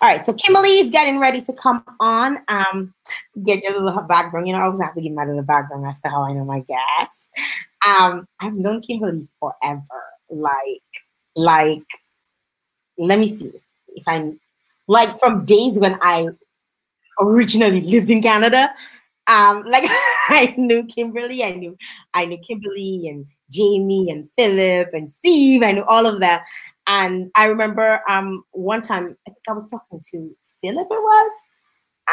All right, so Kimberly is getting ready to come on. Um, get your little background. You know, I always have to give my little background as to how I know my guests. Um, I've known Kimberly forever. Like, like, let me see if I'm like from days when I originally lived in Canada. Um, like I knew Kimberly, I knew I knew Kimberly and Jamie and Philip and Steve. I knew all of them. And I remember um, one time, I think I was talking to Philip, it was,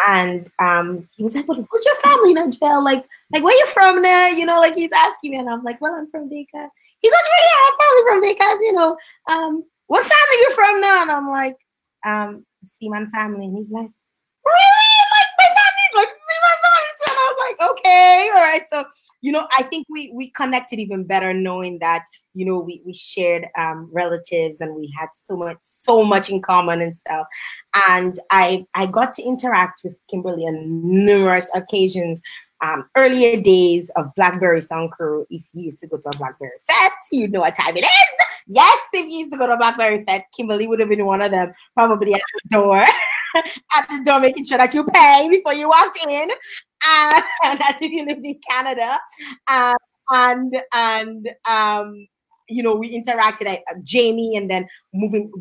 and um, he was like, well, "Who's your family in jail? Like, like where you from now? You know, like he's asking me, and I'm like, "Well, I'm from Vegas." He goes, "Really? I have family from Vegas. You know, um, what family you from now?" And I'm like, um, "Seaman family." And he's like, "Really? Like my family? Like Seaman family?" too?" And I was like, "Okay, all right." So you know, I think we we connected even better knowing that you know we we shared um, relatives and we had so much so much in common and stuff. And i i got to interact with kimberly on numerous occasions. Um, earlier days of blackberry sound crew if you used to go to a blackberry fete you know what time it is. Yes if you used to go to a blackberry fete kimberly would have been one of them probably at the door at the door making sure that you pay before you walked in. Uh, and as if you lived in canada. Um, and and um, you know, we interacted at uh, Jamie and then moving,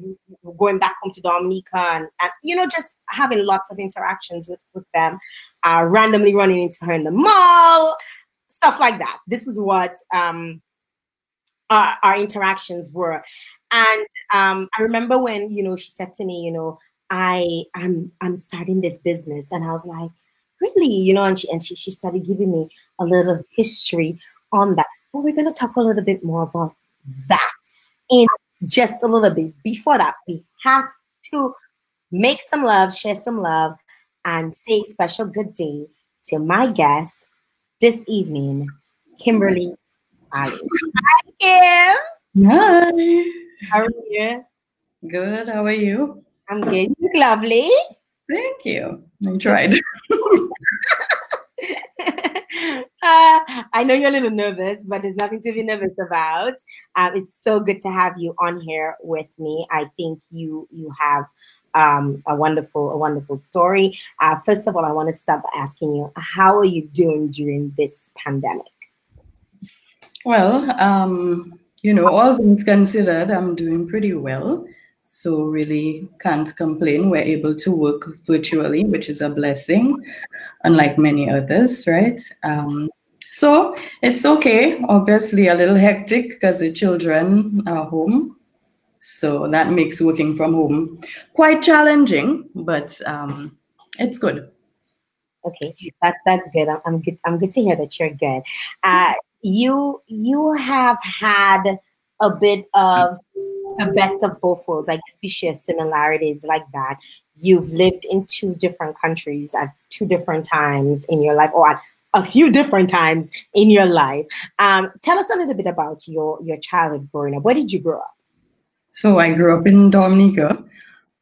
going back home to Dominica and, and you know, just having lots of interactions with, with them, uh, randomly running into her in the mall, stuff like that. This is what um, our, our interactions were. And um, I remember when, you know, she said to me, you know, I I'm I'm starting this business. And I was like, really? You know, and she and she, she started giving me a little history on that. Well, we're gonna talk a little bit more about that in just a little bit. Before that, we have to make some love, share some love, and say special good day to my guest this evening, Kimberly Ali. Hi, Kim. Hi. How are you? Good. How are you? I'm good. You look lovely. Thank you. I tried. uh, I know you're a little nervous, but there's nothing to be nervous about. Um, it's so good to have you on here with me. I think you you have um, a wonderful a wonderful story. Uh, first of all, I want to start by asking you, how are you doing during this pandemic? Well, um, you know, all things considered, I'm doing pretty well. So really can't complain. We're able to work virtually, which is a blessing, unlike many others, right? Um, so it's okay. Obviously, a little hectic because the children are home. So that makes working from home quite challenging, but um, it's good. Okay, that that's good. I'm, I'm good. I'm good to hear that you're good. Uh, you you have had a bit of the best of both worlds. I guess we share similarities like that. You've lived in two different countries at two different times in your life, or at a few different times in your life. Um, tell us a little bit about your your childhood growing up. Where did you grow up? So I grew up in Dominica,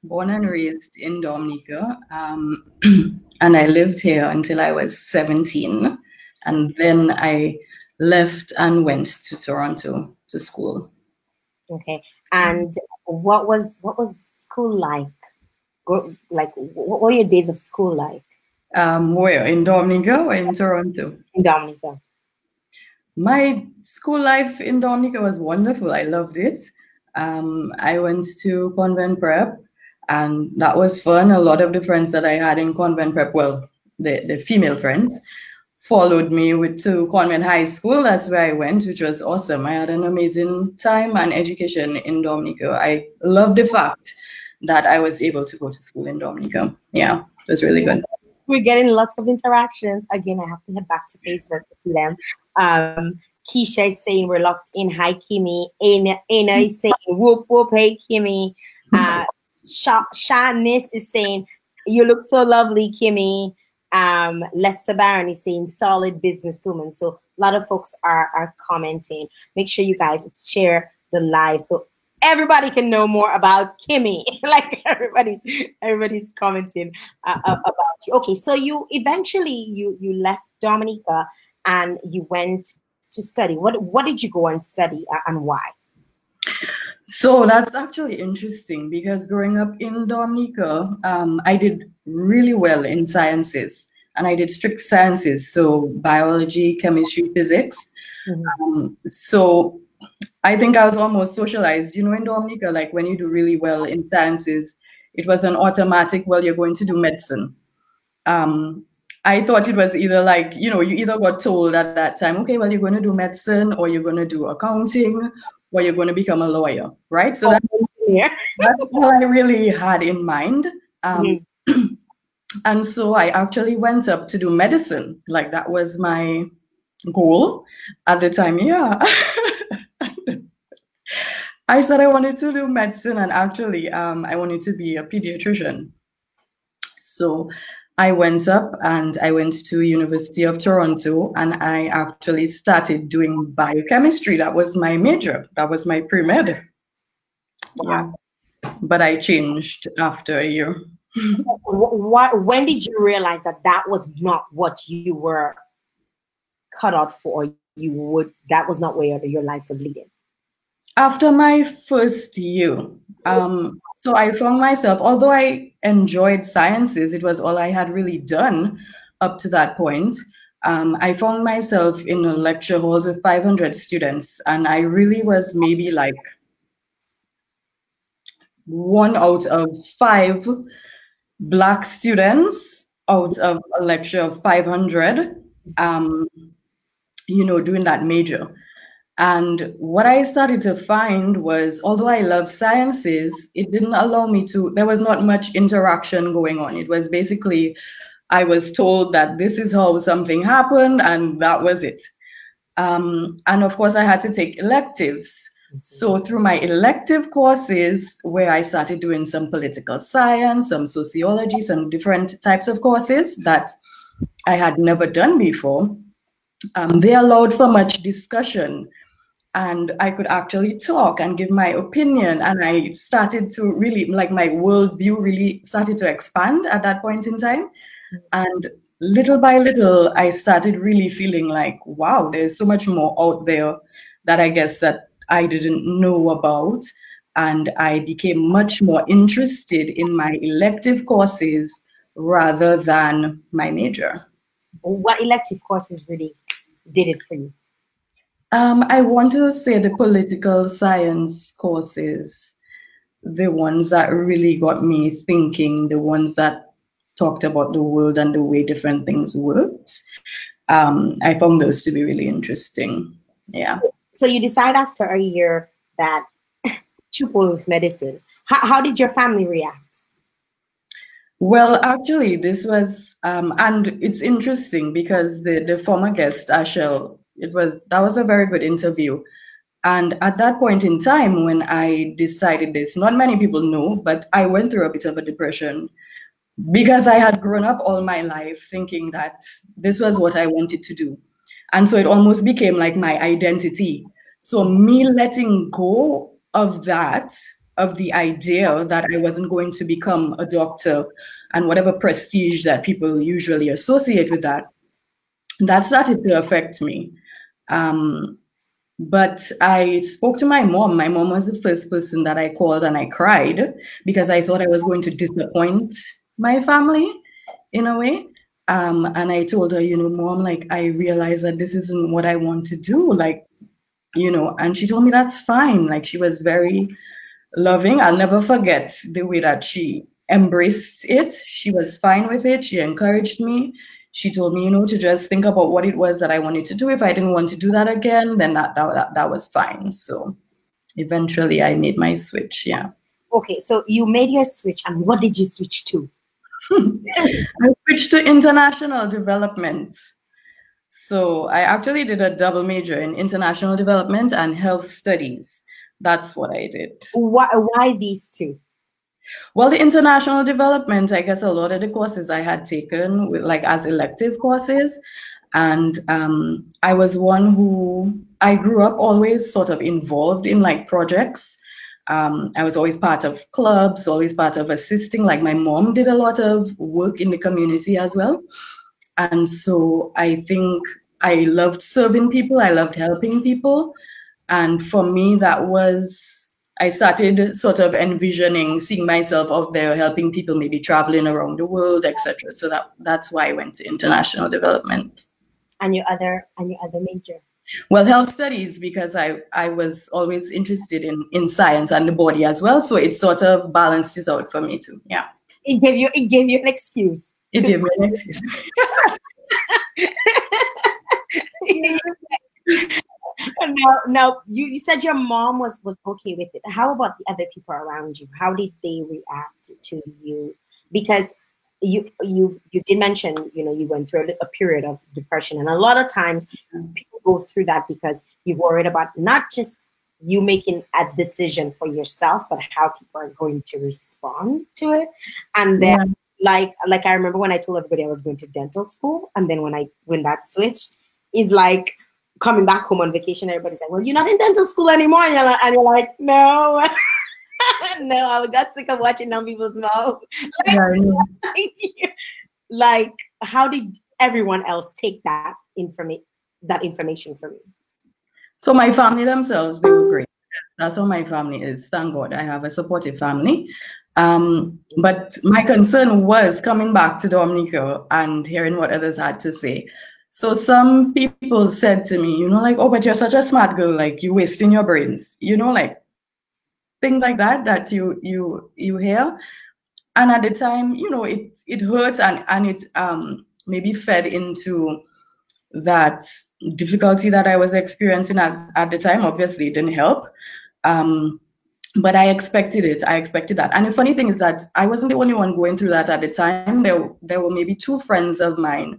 born and raised in Dominica, um, and I lived here until I was 17, and then I left and went to Toronto to school. Okay, and what was what was school like? Like, what were your days of school like? Um, where in Dominica or in Toronto? In Dominica. My school life in Dominica was wonderful. I loved it. Um, I went to convent prep, and that was fun. A lot of the friends that I had in convent prep, well, the, the female friends, followed me with to Convent High School. That's where I went, which was awesome. I had an amazing time and education in Dominica. I love the fact that I was able to go to school in Dominica. Yeah, it was really good. We're getting lots of interactions. Again, I have to head back to Facebook to see them. Um, Keisha is saying we're locked in. Hi, Kimmy. Aina, Aina is saying whoop whoop. Hey, Kimmy. Uh, Sha- Shanice is saying you look so lovely, Kimmy. Um, Lester Barron is saying solid businesswoman. So a lot of folks are are commenting. Make sure you guys share the live so everybody can know more about Kimmy. like everybody's everybody's commenting uh, uh, about you. Okay, so you eventually you you left Dominica and you went to study. What what did you go and study uh, and why? So that's actually interesting because growing up in Dominica, um, I did really well in sciences and I did strict sciences, so biology, chemistry, physics. Mm-hmm. Um, so I think I was almost socialized. You know, in Dominica, like when you do really well in sciences, it was an automatic, well, you're going to do medicine. Um, I thought it was either like, you know, you either got told at that time, okay, well, you're going to do medicine or you're going to do accounting or you're going to become a lawyer, right? So that, yeah. that's all I really had in mind. Um, mm-hmm. and so I actually went up to do medicine. Like that was my goal at the time. Yeah. I said I wanted to do medicine and actually um, I wanted to be a pediatrician. So I went up and I went to University of Toronto and I actually started doing biochemistry. That was my major. That was my pre-med. Wow. Yeah. But I changed after a year. what, when did you realize that that was not what you were cut out for? You would that was not where your life was leading. After my first year, um, so I found myself, although I enjoyed sciences, it was all I had really done up to that point. Um, I found myself in a lecture hall with 500 students, and I really was maybe like one out of five Black students out of a lecture of 500, um, you know, doing that major. And what I started to find was, although I love sciences, it didn't allow me to, there was not much interaction going on. It was basically, I was told that this is how something happened, and that was it. Um, and of course, I had to take electives. Mm-hmm. So, through my elective courses, where I started doing some political science, some sociology, some different types of courses that I had never done before, um, they allowed for much discussion and I could actually talk and give my opinion. And I started to really, like, my worldview really started to expand at that point in time. Mm. And little by little, I started really feeling like, wow, there's so much more out there that I guess that I didn't know about. And I became much more interested in my elective courses rather than my major. What elective courses really did it for you? Um, I want to say the political science courses, the ones that really got me thinking, the ones that talked about the world and the way different things worked. Um, I found those to be really interesting. Yeah. So you decide after a year that triple with medicine. How, how did your family react? Well, actually, this was, um, and it's interesting because the, the former guest, Ashel, it was that was a very good interview. And at that point in time, when I decided this, not many people know, but I went through a bit of a depression because I had grown up all my life thinking that this was what I wanted to do. And so it almost became like my identity. So, me letting go of that, of the idea that I wasn't going to become a doctor and whatever prestige that people usually associate with that, that started to affect me. Um, but I spoke to my mom. My mom was the first person that I called and I cried because I thought I was going to disappoint my family in a way. Um, and I told her, you know, mom, like, I realized that this isn't what I want to do. Like, you know, and she told me that's fine. Like, she was very loving. I'll never forget the way that she embraced it. She was fine with it. She encouraged me she told me, you know, to just think about what it was that I wanted to do. If I didn't want to do that again, then that that, that, that was fine. So eventually I made my switch. Yeah. Okay. So you made your switch and what did you switch to? I switched to international development. So I actually did a double major in international development and health studies. That's what I did. Why, why these two? Well, the international development, I guess a lot of the courses I had taken, with, like as elective courses, and um, I was one who I grew up always sort of involved in like projects. Um, I was always part of clubs, always part of assisting. Like my mom did a lot of work in the community as well, and so I think I loved serving people. I loved helping people, and for me, that was I started sort of envisioning seeing myself out there helping people, maybe traveling around the world, etc. So that that's why I went to international development. And your other and your other major. Well, health studies because I I was always interested in in science and the body as well. So it sort of balanced it out for me too. Yeah. It gave you it gave you an excuse. It gave me an excuse. now, now you, you said your mom was was okay with it. How about the other people around you? How did they react to you? Because you you you did mention you know you went through a, period of depression, and a lot of times people go through that because you're worried about not just you making a decision for yourself, but how people are going to respond to it, and then. Yeah. Like, like I remember when I told everybody I was going to dental school, and then when I when that switched, is like coming back home on vacation, everybody's like, "Well, you're not in dental school anymore," and you're like, and you're like "No, no." I got sick of watching numb people's mouth. Like, like, how did everyone else take that information? That information from you? So my family themselves, they were great. That's how my family is. Thank God, I have a supportive family. Um, but my concern was coming back to Dominica and hearing what others had to say. So some people said to me, you know, like, oh, but you're such a smart girl, like you're wasting your brains, you know, like things like that that you you you hear. And at the time, you know, it it hurt and and it um maybe fed into that difficulty that I was experiencing as at the time. Obviously, it didn't help. Um, but I expected it. I expected that. And the funny thing is that I wasn't the only one going through that at the time. There, there were maybe two friends of mine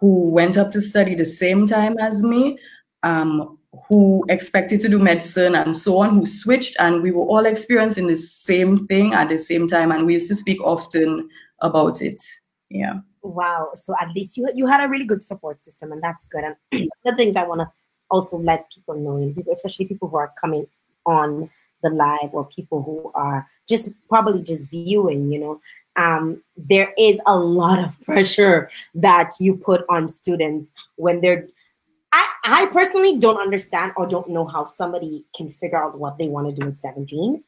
who went up to study the same time as me, um, who expected to do medicine and so on, who switched, and we were all experiencing the same thing at the same time, and we used to speak often about it. Yeah. Wow. So at least you you had a really good support system, and that's good. And the things I want to also let people know, especially people who are coming on the live or people who are just probably just viewing, you know, um, there is a lot of pressure that you put on students when they're I, I personally don't understand or don't know how somebody can figure out what they want to do at 17.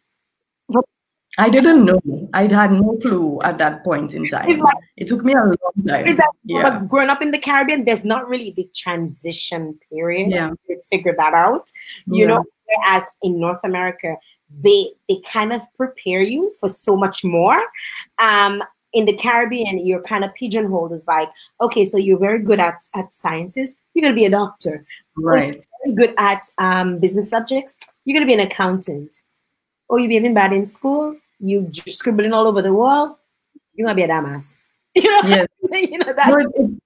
I didn't know. I had no clue at that point in time. Like, it took me a long time. Like, yeah. But growing up in the Caribbean, there's not really the transition period yeah. to figure that out. You yeah. know, as in North America, they they kind of prepare you for so much more. Um, in the Caribbean, you're kind of pigeonholed as like, okay, so you're very good at at sciences, you're gonna be a doctor. Right. very good at um, business subjects, you're gonna be an accountant. Or you're behaving bad in school, you scribbling all over the wall, you're gonna be a dumbass. You know, yes. you know that.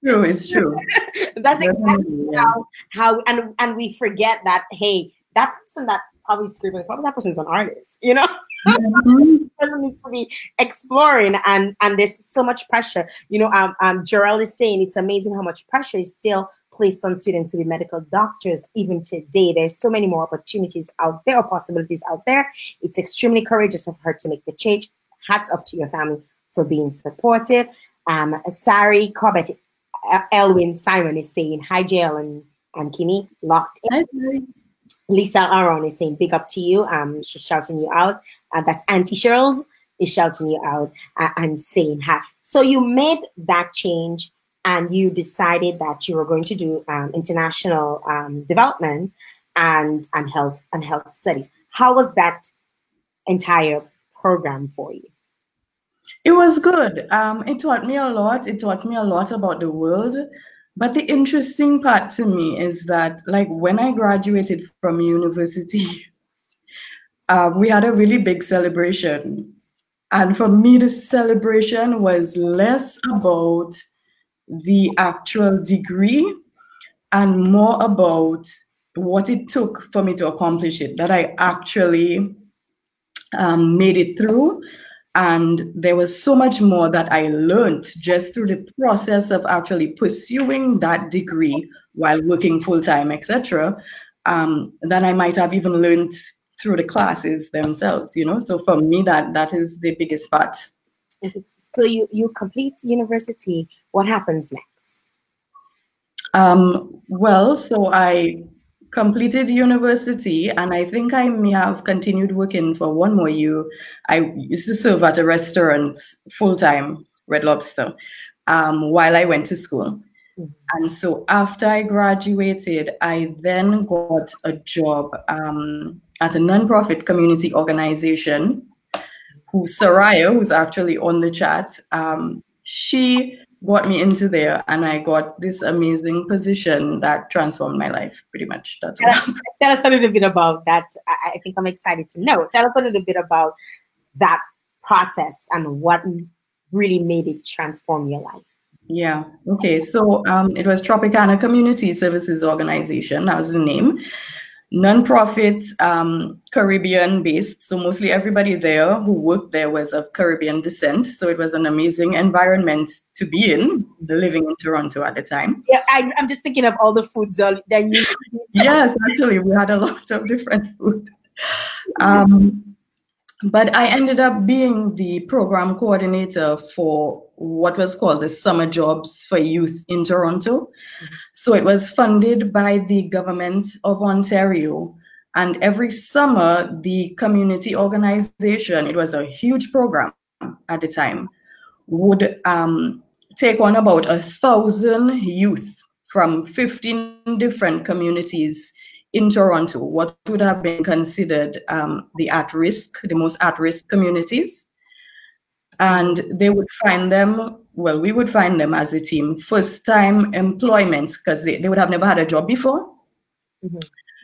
No, it's true. It's true. that's exactly yeah. how how and and we forget that hey, that person that probably screaming, probably that person's an artist, you know? Mm-hmm. person needs to be exploring and and there's so much pressure. You know, um, um Jarrell is saying it's amazing how much pressure is still placed on students to be medical doctors even today. There's so many more opportunities out there or possibilities out there. It's extremely courageous of her to make the change. Hats off to your family for being supportive. Um, Sari Corbett, Elwin Simon is saying, Hi, Jael and, and Kimmy, locked in. Hi, Lisa Aaron is saying big up to you. Um, she's shouting you out. Uh, that's Auntie Cheryl's is shouting you out uh, and saying hi. So you made that change and you decided that you were going to do um, international um, development and and health and health studies. How was that entire program for you? It was good. Um, it taught me a lot. It taught me a lot about the world. But the interesting part to me is that, like, when I graduated from university, uh, we had a really big celebration. And for me, the celebration was less about the actual degree and more about what it took for me to accomplish it, that I actually um, made it through and there was so much more that I learned just through the process of actually pursuing that degree while working full time, etc., um, than I might have even learned through the classes themselves. You know, so for me, that that is the biggest part. So you you complete university. What happens next? Um, well, so I completed university, and I think I may have continued working for one more year. I used to serve at a restaurant full time, Red Lobster, um, while I went to school. Mm-hmm. And so after I graduated, I then got a job um, at a nonprofit community organization who Soraya, who's actually on the chat, um, she got me into there and I got this amazing position that transformed my life pretty much. That's tell, us, tell us a little bit about that. I, I think I'm excited to know. Tell us a little bit about that process and what really made it transform your life. Yeah. Okay. So um, it was Tropicana Community Services Organization. That was the name nonprofit um, Caribbean based. So mostly everybody there who worked there was of Caribbean descent. So it was an amazing environment to be in, living in Toronto at the time. Yeah, I, am just thinking of all the foods that you. yes, actually, we had a lot of different food. Um, but I ended up being the program coordinator for what was called the Summer Jobs for Youth in Toronto. Mm-hmm. So it was funded by the government of Ontario. And every summer, the community organization, it was a huge program at the time, would um, take on about a thousand youth from 15 different communities in Toronto, what would have been considered um, the at risk, the most at risk communities. And they would find them, well, we would find them as a team, first time employment, because they, they would have never had a job before. Mm-hmm.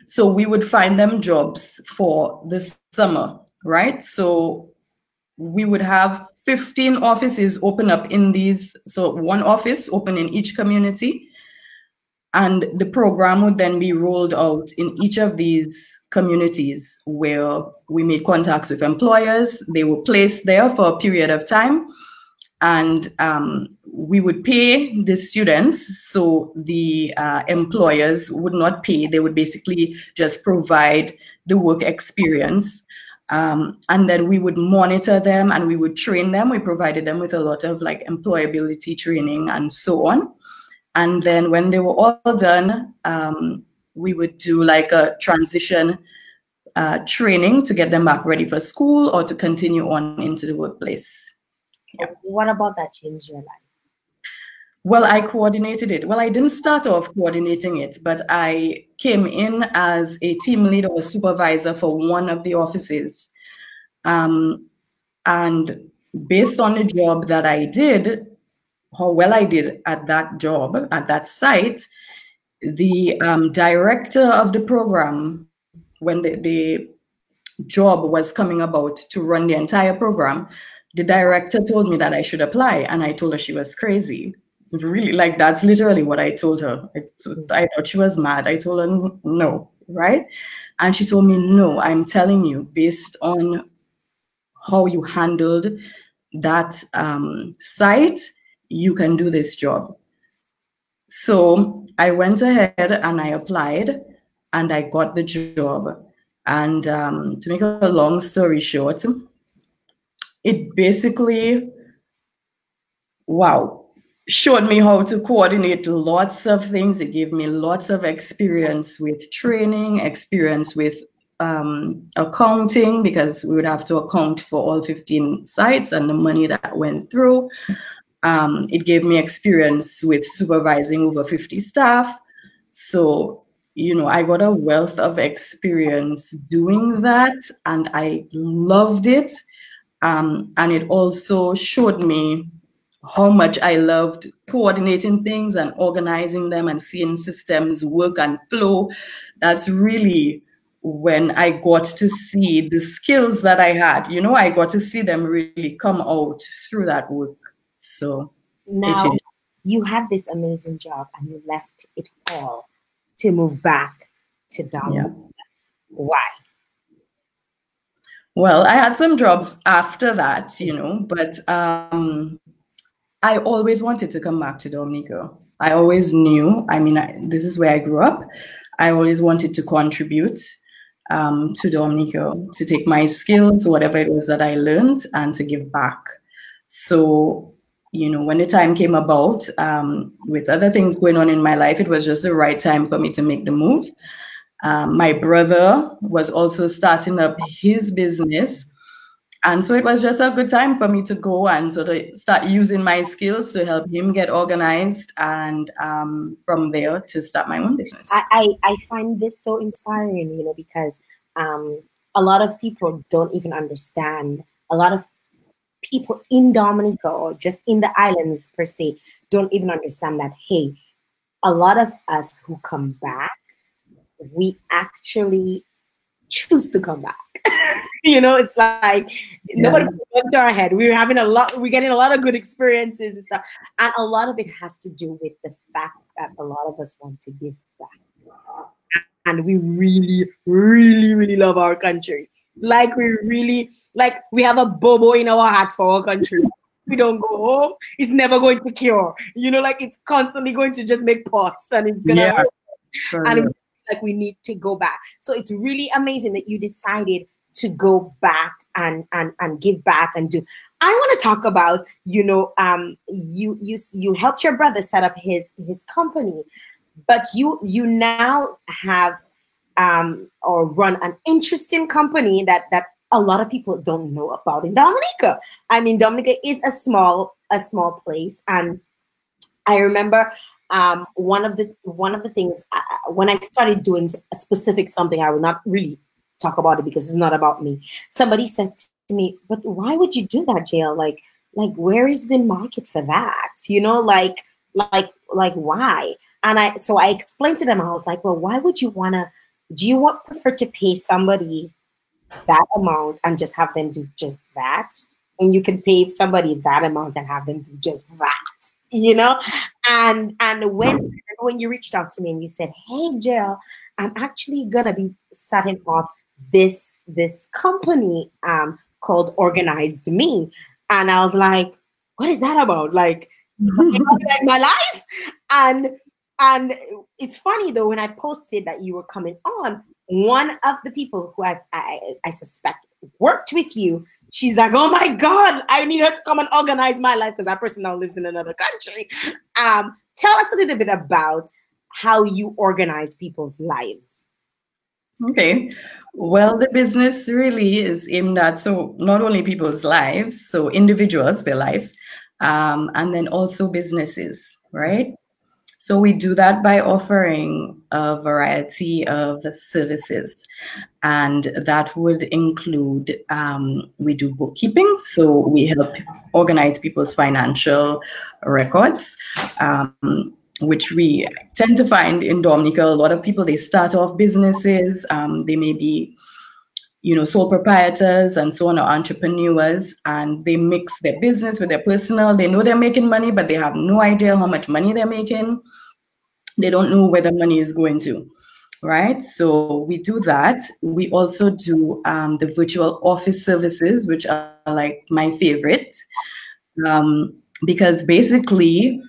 So we would find them jobs for the summer, right? So we would have 15 offices open up in these, so one office open in each community and the program would then be rolled out in each of these communities where we made contacts with employers. They were placed there for a period of time. And um, we would pay the students, so the uh, employers would not pay. They would basically just provide the work experience. Um, and then we would monitor them and we would train them. We provided them with a lot of like employability training and so on. And then when they were all done, um, we would do like a transition uh, training to get them back ready for school or to continue on into the workplace. Yeah. What about that changed your life? Well, I coordinated it. Well, I didn't start off coordinating it, but I came in as a team leader or supervisor for one of the offices. Um, and based on the job that I did, how well I did at that job, at that site, the um, director of the program, when the, the job was coming about to run the entire program, the director told me that I should apply, and I told her she was crazy. Really, like that's literally what I told her. I, thought she was mad. I told her no, right? And she told me, no, I'm telling you, based on how you handled that um, site, you can do this job. So I went ahead and I applied and I got the job. And um, to make a long story short, it basically, wow, showed me how to coordinate lots of things. It gave me lots of experience with training, experience with um, accounting, because we would have to account for all 15 sites and the money that went through. Um, it gave me experience with supervising over 50 staff. So, you know, I got a wealth of experience doing that and I loved it. Um, and it also showed me how much I loved coordinating things and organizing them and seeing systems work and flow. That's really when I got to see the skills that I had. You know, I got to see them really come out through that work. So now you had this amazing job and you left it all to move back to Dominica. Yeah. Why? Well, I had some jobs after that, you know, but um, I always wanted to come back to Dominica. I always knew, I mean, I, this is where I grew up. I always wanted to contribute um, to Dominica, to take my skills, whatever it was that I learned, and to give back. So you know, when the time came about, um, with other things going on in my life, it was just the right time for me to make the move. Um, my brother was also starting up his business. And so it was just a good time for me to go and sort of start using my skills to help him get organized and um, from there to start my own business. I, I, I find this so inspiring, you know, because um, a lot of people don't even understand. A lot of people in Dominica or just in the islands per se don't even understand that, hey, a lot of us who come back, we actually choose to come back. you know, it's like yeah. nobody went to our head. We're having a lot, we're getting a lot of good experiences and stuff. And a lot of it has to do with the fact that a lot of us want to give back. And we really, really, really love our country. Like we really like we have a bobo in our heart for our country. we don't go home, it's never going to cure. You know, like it's constantly going to just make pus and it's gonna yeah. And like we need to go back. So it's really amazing that you decided to go back and and and give back and do. I want to talk about you know um you you you helped your brother set up his his company, but you you now have um or run an interesting company that that a lot of people don't know about in Dominica. I mean, Dominica is a small a small place, and I remember um, one of the one of the things uh, when I started doing a specific something, I will not really talk about it because it's not about me. Somebody said to me, "But why would you do that, Jael? Like, like where is the market for that? You know, like, like, like why?" And I so I explained to them. I was like, "Well, why would you wanna? Do you want prefer to pay somebody that amount and just have them do just that?" And you can pay somebody that amount and have them do just that you know? And and when when you reached out to me and you said hey jill i'm actually gonna be starting off this this company um called organized me and i was like what is that about? Like organize my life? And and it's funny though when i posted that you were coming on one of the people who i i, I suspect worked with you she's like, oh my God, I need her to come and organize my life because that person now lives in another country. Um, tell us a little bit about how you organize people's lives. Okay. Well, the business really is aimed at so not only people's lives, so individuals, their lives, um, and then also businesses, right? So we do that by offering a variety of services, and that would include um, we do bookkeeping. So we help organize people's financial records. Um, which we tend to find in Dominica, a lot of people they start off businesses. Um, they may be you know, sole proprietors and so on, or entrepreneurs, and they mix their business with their personal. They know they're making money, but they have no idea how much money they're making. They don't know where the money is going to, right? So we do that. We also do um, the virtual office services, which are like my favorite, um, because basically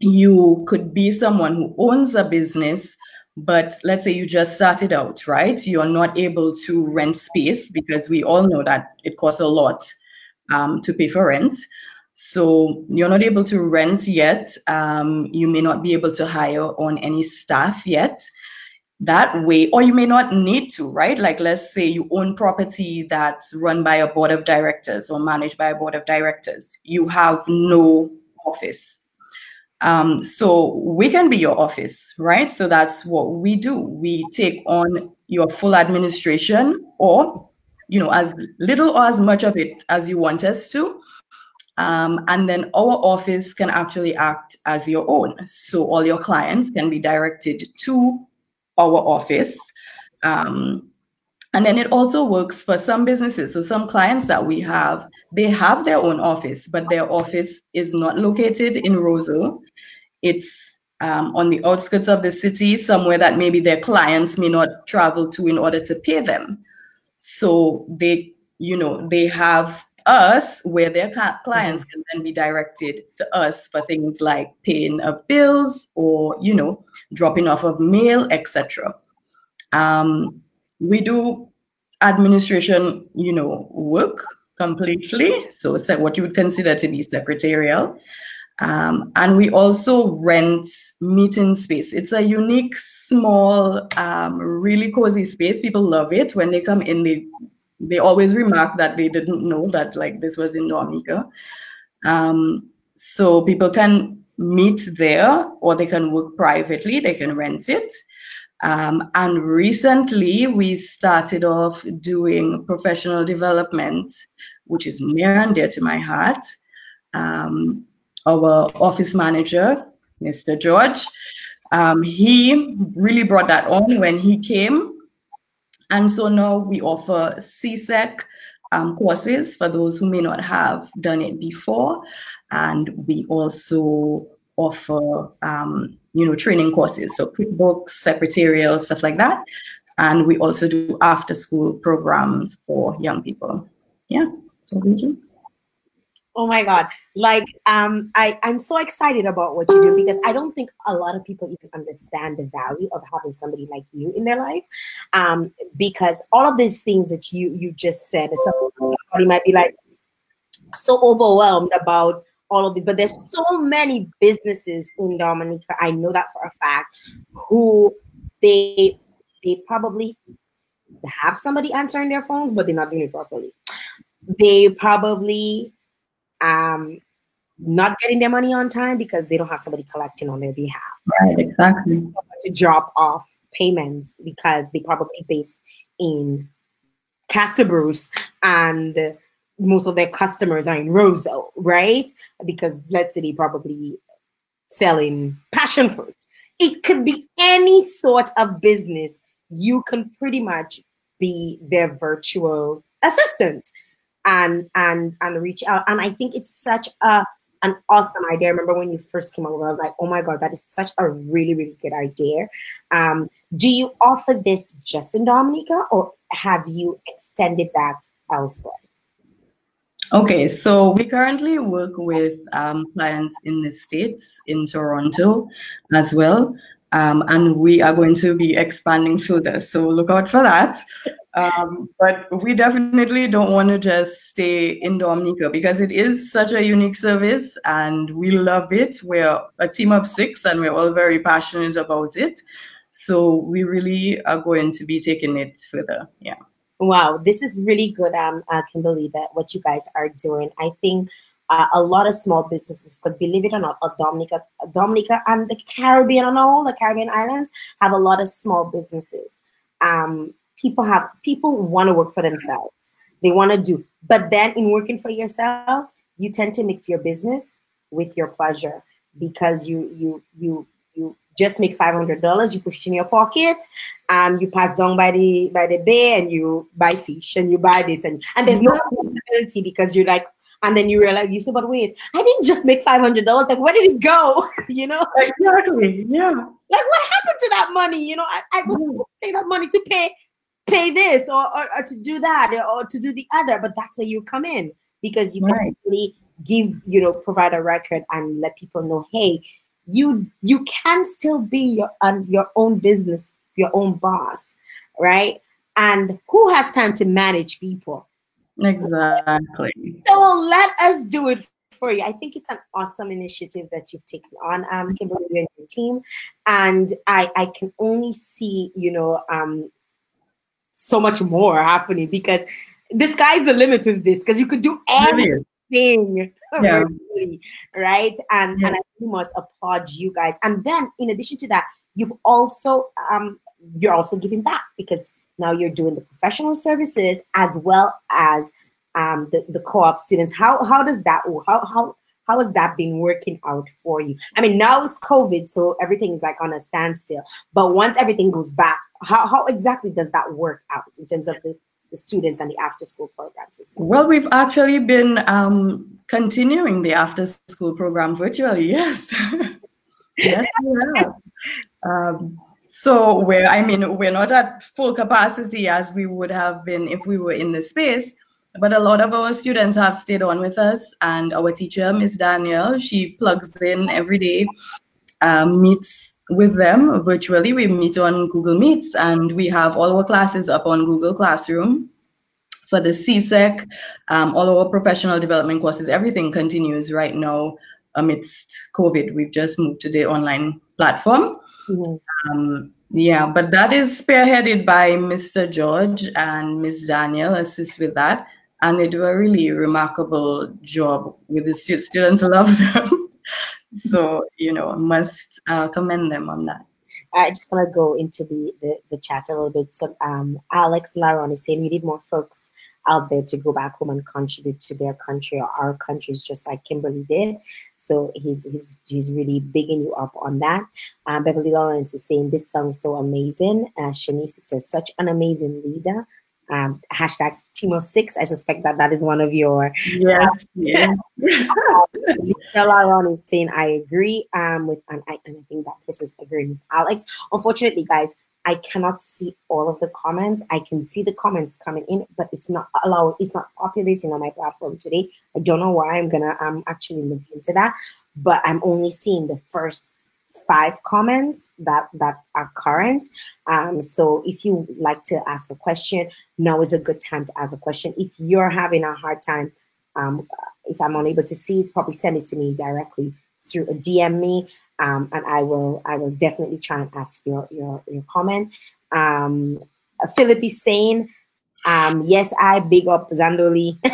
you could be someone who owns a business but let's say you just started out, right? You're not able to rent space because we all know that it costs a lot um, to pay for rent. So you're not able to rent yet. Um, you may not be able to hire on any staff yet. That way, or you may not need to, right? Like, let's say you own property that's run by a board of directors or managed by a board of directors. You have no office um, so we can be your office, right? So that's what we do. We take on your full administration or, you know, as little or as much of it as you want us to. Um, and then our office can actually act as your own. So all your clients can be directed to our office. Um, and then it also works for some businesses. So some clients that we have, they have their own office, but their office is not located in Roseau. It's um, on the outskirts of the city, somewhere that maybe their clients may not travel to in order to pay them. So they, you know, they have us where their clients can then be directed to us for things like paying of bills or, you know, dropping off of mail, etc. Um, we do administration, you know, work completely. So it's what you would consider to be secretarial. Um, and we also rent meeting space. It's a unique, small, um, really cozy space. People love it. When they come in, they they always remark that they didn't know that like this was in Dominica. Um, so people can meet there or they can work privately. They can rent it. Um, and recently, we started off doing professional development, which is near and dear to my heart. Um, our office manager, Mr. George, um, he really brought that on when he came. And so now we offer CSEC um, courses for those who may not have done it before. And we also offer um, you know, training courses, so QuickBooks, secretarial, stuff like that. And we also do after school programs for young people. Yeah, so do. Oh my God. Like, um, I, I'm so excited about what you do because I don't think a lot of people even understand the value of having somebody like you in their life. Um, because all of these things that you you just said, somebody might be like so overwhelmed about all of it. But there's so many businesses in Dominica, I know that for a fact, who they they probably have somebody answering their phones, but they're not doing it properly. They probably um not getting their money on time because they don't have somebody collecting on their behalf. Right, exactly. To drop off payments because they probably based in Castle Bruce and most of their customers are in Roseau, right? Because let's say they probably selling passion fruit. It could be any sort of business. You can pretty much be their virtual assistant and and and reach out. And I think it's such a an awesome idea. I remember when you first came over, I was like, oh my God, that is such a really, really good idea. Um, do you offer this just in Dominica or have you extended that elsewhere? Okay, so we currently work with um, clients in the States, in Toronto as well. Um, and we are going to be expanding further. So look out for that. Um, but we definitely don't want to just stay in Dominica because it is such a unique service and we love it. We're a team of six and we're all very passionate about it. So we really are going to be taking it further. Yeah. Wow, this is really good, um, uh, Kimberly, that what you guys are doing. I think uh, a lot of small businesses, because believe it or not, Dominica, Dominica and the Caribbean and all the Caribbean islands have a lot of small businesses. Um, people have people want to work for themselves. They want to do, but then in working for yourselves, you tend to mix your business with your pleasure because you you you just make five hundred dollars, you push it in your pocket, and you pass down by the by the bay and you buy fish and you buy this and and there's no accountability because you're like and then you realize you say, but wait, I didn't just make five hundred dollars. Like, where did it go? you know? Exactly. Yeah. Like, what happened to that money? You know, I, I was supposed to take that money to pay pay this or, or, or, to do that or, to do the other, but that's where you come in because you right. can really give, you know, provide a record and let people know, hey, you you can still be your um, your own business, your own boss, right? And who has time to manage people? Exactly. So let us do it for you. I think it's an awesome initiative that you've taken on, um, Kimberly and your team, and I I can only see you know um so much more happening because the sky's the limit with this because you could do anything yeah. right? And yeah. and i must applaud you guys. And then in addition to that you've also um you're also giving back because now you're doing the professional services as well as um the, the co-op students. How how does that how how how has that been working out for you? I mean now it's covid so everything is like on a standstill. But once everything goes back how, how exactly does that work out in terms of this the students and the after school programs? Well, we've actually been um, continuing the after school program virtually, yes. yes, we have. Um, so we're, I mean, we're not at full capacity as we would have been if we were in the space, but a lot of our students have stayed on with us and our teacher, Miss Danielle, she plugs in every day, um, meets with them virtually. We meet on Google Meets and we have all our classes up on Google Classroom. For the CSEC, um, all our professional development courses, everything continues right now amidst COVID. We've just moved to the online platform. Mm-hmm. Um, yeah, but that is spearheaded by Mr. George and Miss Daniel assist with that. And they do a really remarkable job with the students love them. so, you know, must uh, commend them on that. I just want to go into the, the, the chat a little bit. So um, Alex Laron is saying we need more folks out there to go back home and contribute to their country or our countries, just like Kimberly did. So he's he's he's really bigging you up on that. Um, Beverly Lawrence is saying this sounds so amazing. Uh, Shanice says such an amazing leader. Um, hashtag team of six. I suspect that that is one of your. Yes. yeah. um, is saying I agree. Um, with and I, and I think that this is agreeing with Alex. Unfortunately, guys, I cannot see all of the comments. I can see the comments coming in, but it's not allowed. It's not populating on my platform today. I don't know why. I'm gonna. I'm actually looking into that, but I'm only seeing the first five comments that that are current. Um, so if you like to ask a question, now is a good time to ask a question. If you're having a hard time, um, if I'm unable to see it, probably send it to me directly through a DM me um, and I will I will definitely try and ask your your, your comment. Um, Philip is saying, um, yes, I big up Zandoli.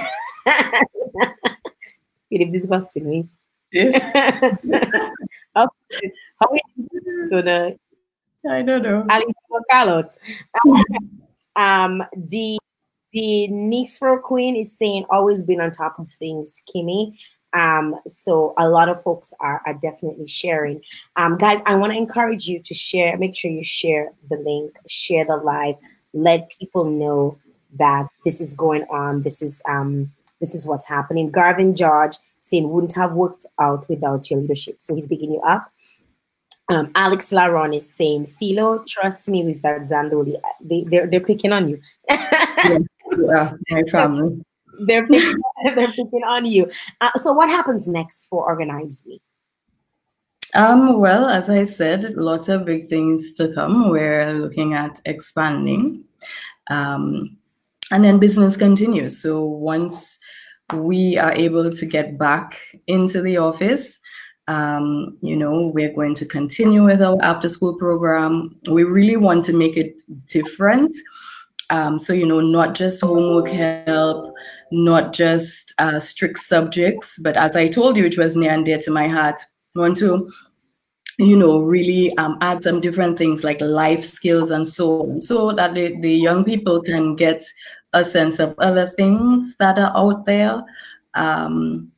Philip disgusting me. Yeah. okay. How so the I don't know. Carlot. um, the the Nifro Queen is saying always been on top of things, Kimmy. Um, so a lot of folks are, are definitely sharing. Um, guys, I want to encourage you to share, make sure you share the link, share the live, let people know that this is going on. This is um, this is what's happening. Garvin George saying wouldn't have worked out without your leadership. So he's picking you up. Um, Alex Laron is saying, Philo, trust me with that Zandoli. They, they're, they're picking on you. yeah, yeah, my family they're picking, they're picking on you. Uh, so what happens next for Organize Me? Um, well, as I said, lots of big things to come. We're looking at expanding. Um, and then business continues. So once we are able to get back into the office, um, you know, we're going to continue with our after school program. We really want to make it different. Um, so, you know, not just homework help, not just uh, strict subjects, but as I told you, it was near and dear to my heart. Want to, you know, really um, add some different things like life skills and so on, so that the, the young people can get a sense of other things that are out there. Um,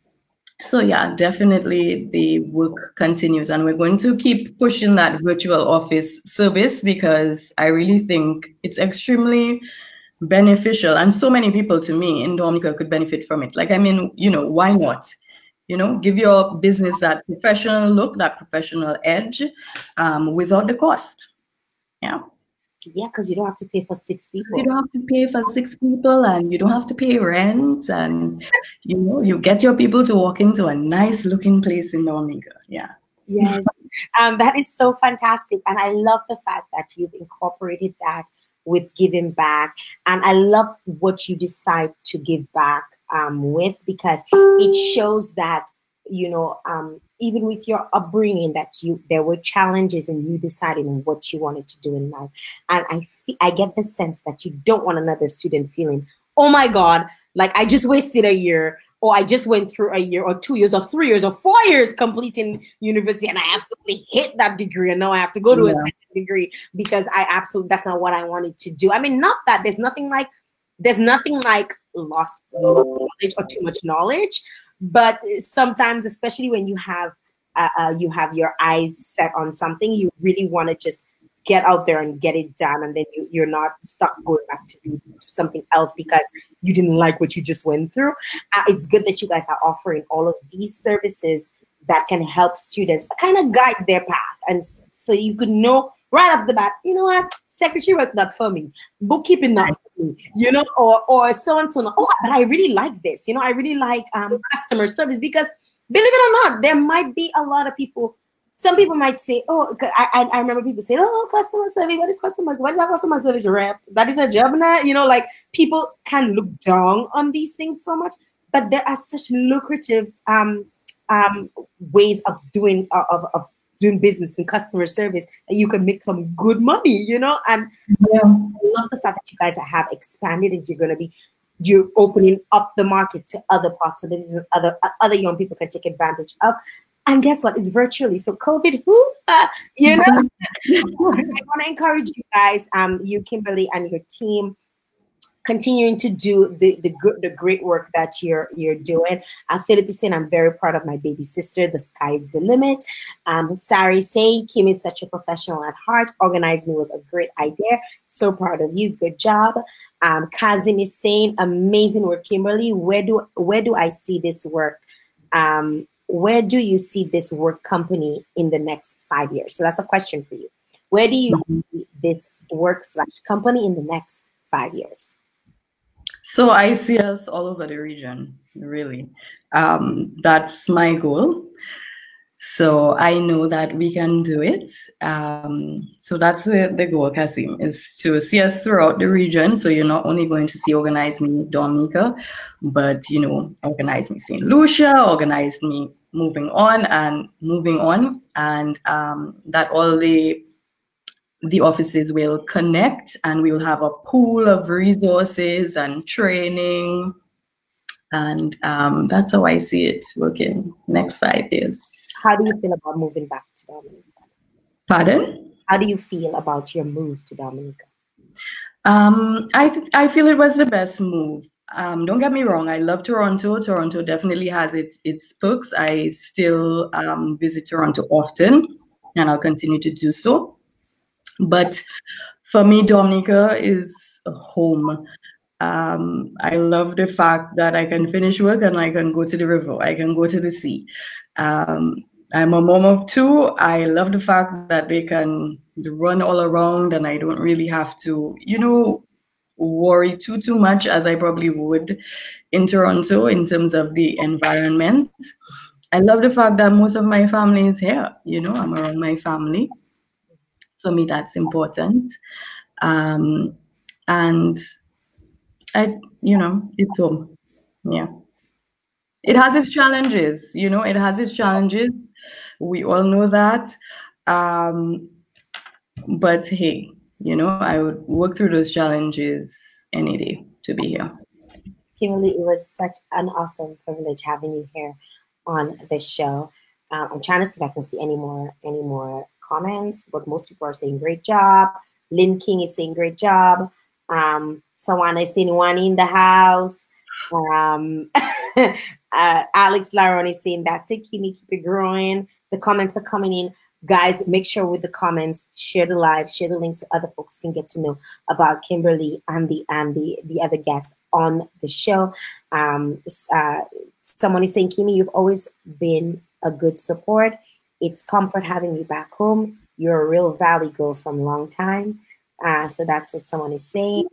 so yeah, definitely the work continues, and we're going to keep pushing that virtual office service because I really think it's extremely beneficial and so many people to me in Dominica could benefit from it. Like, I mean, you know, why not? You know, give your business that professional look, that professional edge um, without the cost. Yeah. Yeah, because you don't have to pay for six people. You don't have to pay for six people and you don't have to pay rent. And, you know, you get your people to walk into a nice looking place in Dominica. Yeah. Yes. um, that is so fantastic. And I love the fact that you've incorporated that with giving back. And I love what you decide to give back um, with because it shows that, you know, um, even with your upbringing, that you there were challenges and you decided what you wanted to do in life. And I I get the sense that you don't want another student feeling, oh my God, like I just wasted a year or I just went through a year or two years or three years or four years completing university and I absolutely hate that degree and now I have to go to yeah. a degree because I absolutely that's not what I wanted to do. I mean, not that there's nothing like there's nothing like lost knowledge or too much knowledge, but sometimes, especially when you have uh, uh, you have your eyes set on something, you really want to just get out there and get it done and then you, you're not stuck going back to do something else because you didn't like what you just went through. Uh, it's good that you guys are offering all of these services that can help students kind of guide their path and so you could know right off the bat you know what secretary work not for me bookkeeping not for me you know or or so and so on. oh but i really like this you know i really like um, customer service because believe it or not there might be a lot of people some people might say, oh, I, I remember people saying, oh, customer service, what is customer What is that customer service rep? That is a job now. You know, like people can look down on these things so much, but there are such lucrative um, um, ways of doing of, of doing business and customer service that you can make some good money, you know. And yeah. I love the fact that you guys have expanded and you're going to be you're opening up the market to other possibilities and other other young people can take advantage of. And guess what? It's virtually. So COVID, who uh, you know. I want to encourage you guys, um, you Kimberly and your team continuing to do the the good the great work that you're you're doing. Uh, Philip is saying I'm very proud of my baby sister. The sky is the limit. Um, Sari saying Kim is such a professional at heart. Organizing was a great idea. So proud of you. Good job. Um, Kazim is saying amazing work, Kimberly. Where do where do I see this work? Um, where do you see this work company in the next five years? So that's a question for you. Where do you mm-hmm. see this work slash company in the next five years? So I see us all over the region, really. Um, that's my goal. So I know that we can do it. Um, so that's the, the goal, Kasim, is to see us throughout the region. So you're not only going to see Organize Me Dominica, but you know, Organize Me St. Lucia, Organize Me moving on and moving on, and um, that all the the offices will connect and we will have a pool of resources and training. And um, that's how I see it working next five years. How do you feel about moving back to Dominica? Pardon? How do you feel about your move to Dominica? Um, I th- I feel it was the best move. Um, don't get me wrong. I love Toronto. Toronto definitely has its its perks. I still um, visit Toronto often, and I'll continue to do so. But for me, Dominica is home. Um, I love the fact that I can finish work and I can go to the river, I can go to the sea. Um, I'm a mom of two. I love the fact that they can run all around and I don't really have to, you know, worry too too much as I probably would in Toronto in terms of the environment. I love the fact that most of my family is here. You know, I'm around my family for me that's important. Um, and i you know it's home yeah. It has its challenges you know it has its challenges. We all know that. Um, but hey you know i would work through those challenges any day to be here. Kimberly it was such an awesome privilege having you here on this show. Um, i'm trying to see if i can see any more any more comments, but most people are saying great job. Lynn King is saying great job. Um, someone is saying one in the house. Um, uh, Alex Laron is saying that's it, Kimmy, keep it growing. The comments are coming in. Guys, make sure with the comments, share the live, share the links so other folks can get to know about Kimberly and the and the, the other guests on the show. Um, uh, someone is saying, Kimmy, you've always been a good support. It's comfort having you back home. You're a real valley girl from long time. Uh, so that's what someone is saying.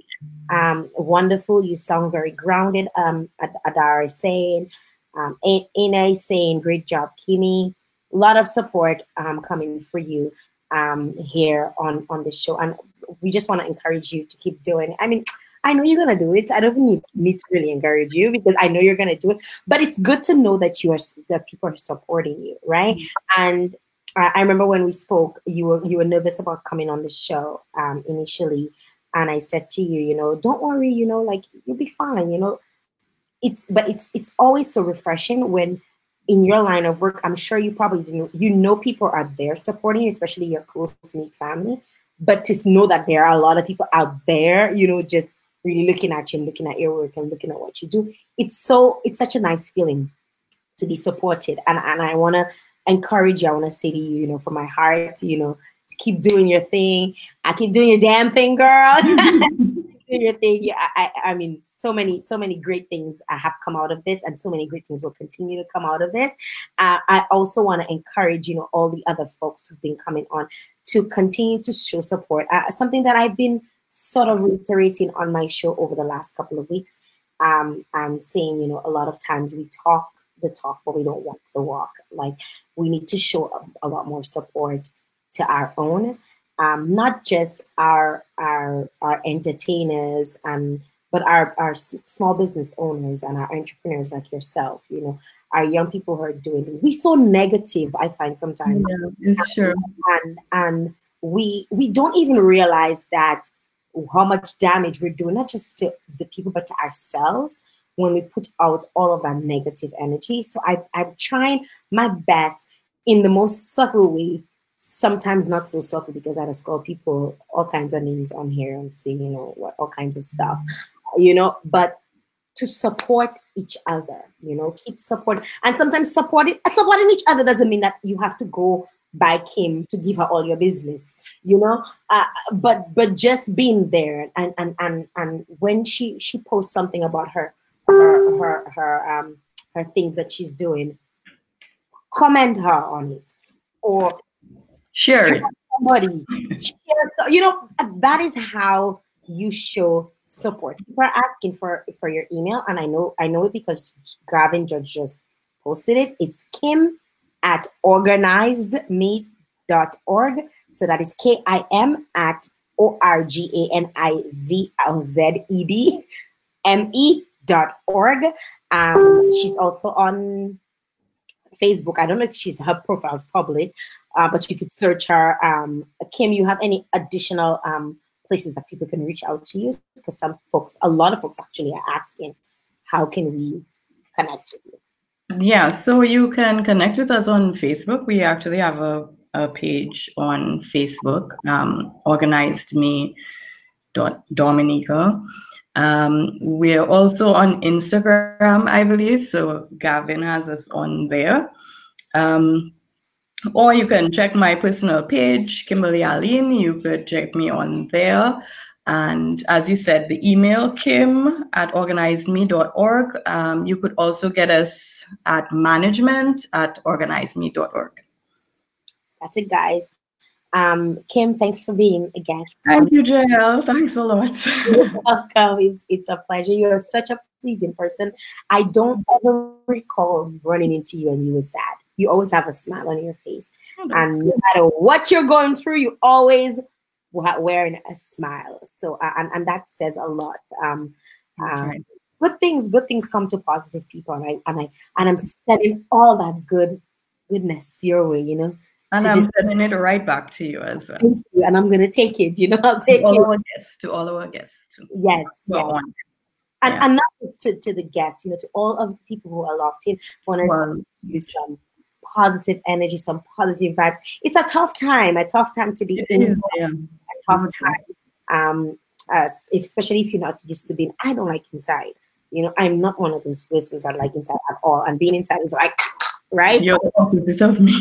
Um, wonderful. You sound very grounded. Um, Adara is saying. Um, Ina is saying, great job, Kimi. A lot of support um, coming for you um, here on, on the show. And we just want to encourage you to keep doing. I mean, I know you're gonna do it. I don't need, need to really encourage you because I know you're gonna do it. But it's good to know that you are that people are supporting you, right? Mm-hmm. And I, I remember when we spoke, you were you were nervous about coming on the show um, initially, and I said to you, you know, don't worry, you know, like you'll be fine, you know. It's but it's it's always so refreshing when in your line of work, I'm sure you probably do you know people are there supporting you, especially your close knit family. But to know that there are a lot of people out there, you know, just really looking at you and looking at your work and looking at what you do. It's so it's such a nice feeling to be supported. And and I wanna encourage you, I wanna say to you, you know, from my heart, you know, to keep doing your thing. I keep doing your damn thing, girl. your thing. Yeah, I, I mean, so many, so many great things have come out of this, and so many great things will continue to come out of this. Uh, I also want to encourage, you know, all the other folks who've been coming on to continue to show support. Uh, something that I've been sort of reiterating on my show over the last couple of weeks. Um, I'm saying, you know, a lot of times we talk the talk, but we don't walk the walk. Like we need to show a, a lot more support to our own, um, not just our our our entertainers and but our our small business owners and our entrepreneurs like yourself. You know, our young people who are doing. We so negative, I find sometimes. Yeah, it's true. And and we we don't even realize that how much damage we're doing, not just to the people, but to ourselves when we put out all of that negative energy. So I, I'm trying my best in the most subtle way, sometimes not so subtle because I just call people all kinds of names on here and see, you know, what all kinds of stuff, you know, but to support each other, you know, keep support and sometimes supporting supporting each other doesn't mean that you have to go by Kim to give her all your business, you know. Uh, but but just being there and and and and when she she posts something about her her her her um her things that she's doing, comment her on it. Or share somebody share so, you know that is how you show support. People are asking for for your email and i know i know it because gavin judge just posted it. It's kim at organizedme.org so that is k-i-m at o-r-g-a-n-i-z-l-z-e-d m-e dot org um, she's also on Facebook. I don't know if she's her profile is public, uh, but you could search her. Um, Kim, you have any additional um, places that people can reach out to you? Because some folks, a lot of folks actually are asking, how can we connect with you? Yeah, so you can connect with us on Facebook. We actually have a, a page on Facebook, um, organized me Dominica. Um, we're also on Instagram, I believe. So Gavin has us on there. Um, or you can check my personal page, Kimberly Aline. You could check me on there. And as you said, the email kim at organizedme.org. Um, you could also get us at management at organizedme.org. That's it, guys. Um, Kim, thanks for being a guest. Thank you, Jael. Thanks a lot. You're welcome. It's, it's a pleasure. You're such a pleasing person. I don't ever recall running into you and you were sad. You always have a smile on your face. Oh, and no matter what you're going through, you always wearing a smile. So, and, and that says a lot. Um, um, good things, good things come to positive people. And I, and I, and I'm sending all that good goodness your way, you know, and I'm just, sending it right back to you as well. You, and I'm going to take it. You know, I'll take to all it. our guests, to all our guests. Yes, yes. And, yeah. and not just to, to the guests, you know, to all of the people who are locked in. Want to well, some positive energy, some positive vibes. It's a tough time, a tough time to be in. Is, yeah. Tough time. Um, as if, especially if you're not used to being. I don't like inside. You know, I'm not one of those persons that like inside at all. And being inside is like, right? You're the opposite of me.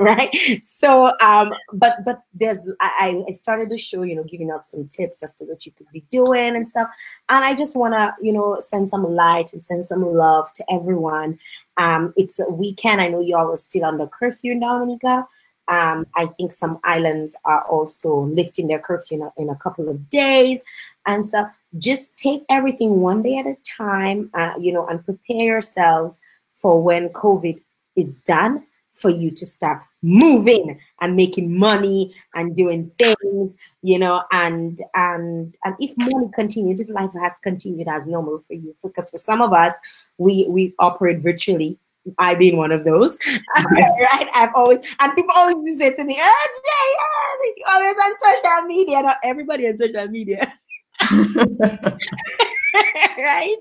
right so um but but there's I, I started the show you know giving out some tips as to what you could be doing and stuff and i just want to you know send some light and send some love to everyone um it's a weekend i know y'all are still under curfew in dominica um, I think some islands are also lifting their curfew in a, in a couple of days and stuff. Just take everything one day at a time, uh, you know, and prepare yourselves for when COVID is done for you to start moving and making money and doing things, you know, and and and if money continues, if life has continued as normal for you, because for some of us, we we operate virtually. I being one of those, right? I've always and people always used to say to me, "Oh, Jay, yeah, always on social media." Not everybody on social media. right?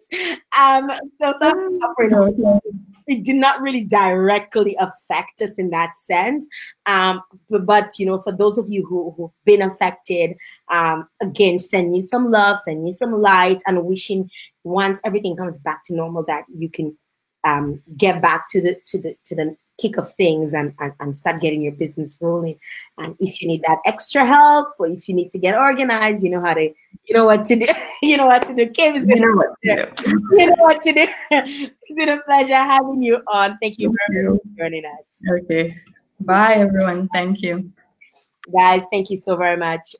Um, so some oh, it did not really directly affect us in that sense. Um, but, but, you know, for those of you who, who've been affected, um, again, send you some love, send you some light, and wishing once everything comes back to normal that you can um, get back to the to the to the kick of things and, and, and start getting your business rolling. And if you need that extra help or if you need to get organized, you know how to, you know what to do. you know what to do. Kim is going to know what to do. You know what to do. it's been a pleasure having you on. Thank you very much for joining us. Okay. Bye, everyone. Thank you. Guys, thank you so very much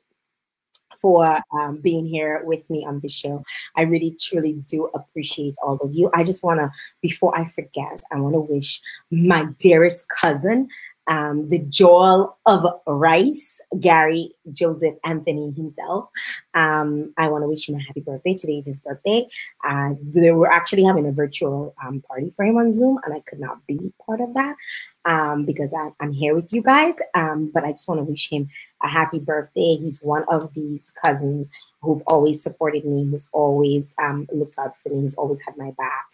for um, being here with me on the show. I really, truly do appreciate all of you. I just want to, before I forget, I want to wish my dearest cousin um, the Joel of Rice, Gary Joseph Anthony himself. Um, I want to wish him a happy birthday. Today is his birthday. Uh, they were actually having a virtual um, party for him on Zoom, and I could not be part of that um, because I, am here with you guys. Um, but I just want to wish him a happy birthday. He's one of these cousins who've always supported me, who's always um, looked out for me, he's always had my back.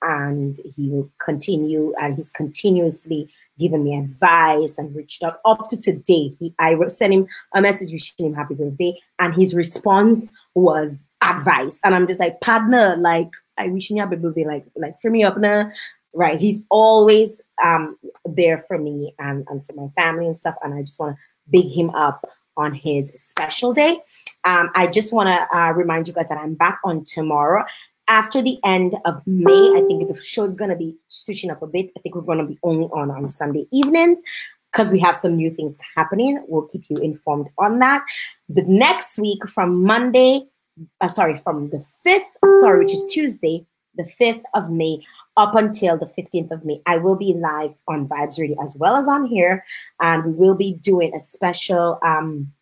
And he will continue, and he's continuously given me advice and reached out up to today. He, I sent him a message wishing him happy birthday, and his response was advice. And I'm just like, partner, like, I wish you happy birthday, like, like, for me up now. Right. He's always um, there for me and, and for my family and stuff. And I just want to big him up on his special day. Um, I just want to uh, remind you guys that I'm back on tomorrow. After the end of May, I think the show is going to be switching up a bit. I think we're going to be only on on Sunday evenings because we have some new things happening. We'll keep you informed on that. The next week from Monday, uh, sorry, from the 5th, sorry, which is Tuesday, the 5th of May, up until the 15th of May. I will be live on Vibes Radio as well as on here, and we will be doing a special um,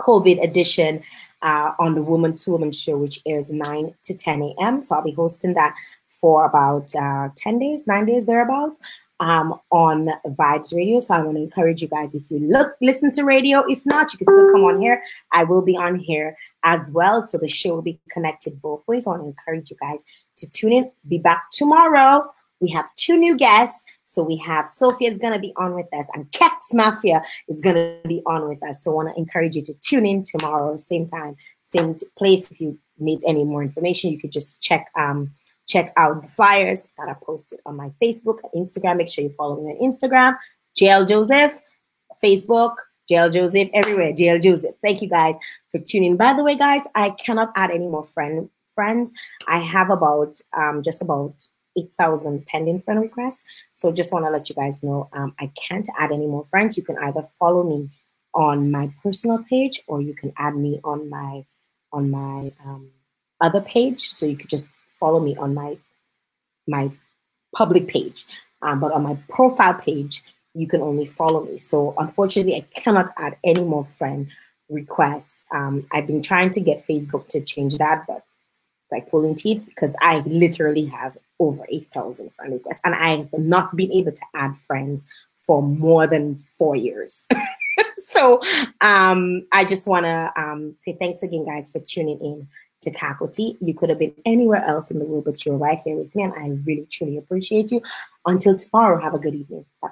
COVID edition uh, on the Woman to Woman show, which airs 9 to 10 a.m. So I'll be hosting that for about uh, 10 days, nine days thereabouts. Um, on Vibes Radio. So I want to encourage you guys if you look, listen to radio. If not, you can still come on here. I will be on here as well. So the show will be connected both ways. I want to encourage you guys to tune in. Be back tomorrow. We have two new guests. So we have Sophia is going to be on with us and Kex Mafia is going to be on with us. So I want to encourage you to tune in tomorrow, same time, same place. If you need any more information, you could just check um, check out the flyers that are posted on my Facebook and Instagram. Make sure you follow me on Instagram, Jael Joseph, Facebook, Jael Joseph, everywhere, Jael Joseph. Thank you guys for tuning. By the way, guys, I cannot add any more friend friends. I have about um, just about 8,000 pending friend requests. So just want to let you guys know um, I can't add any more friends. You can either follow me on my personal page or you can add me on my on my um, other page. So you could just follow me on my my public page. Um, but on my profile page, you can only follow me. So unfortunately, I cannot add any more friend requests. Um, I've been trying to get Facebook to change that, but it's like pulling teeth because I literally have over 8,000 friend requests and I have not been able to add friends for more than four years. so um, I just want to um, say thanks again, guys, for tuning in to Kakoti. You could have been anywhere else in the world, but you're right here with me, and I really, truly appreciate you. Until tomorrow, have a good evening. Bye.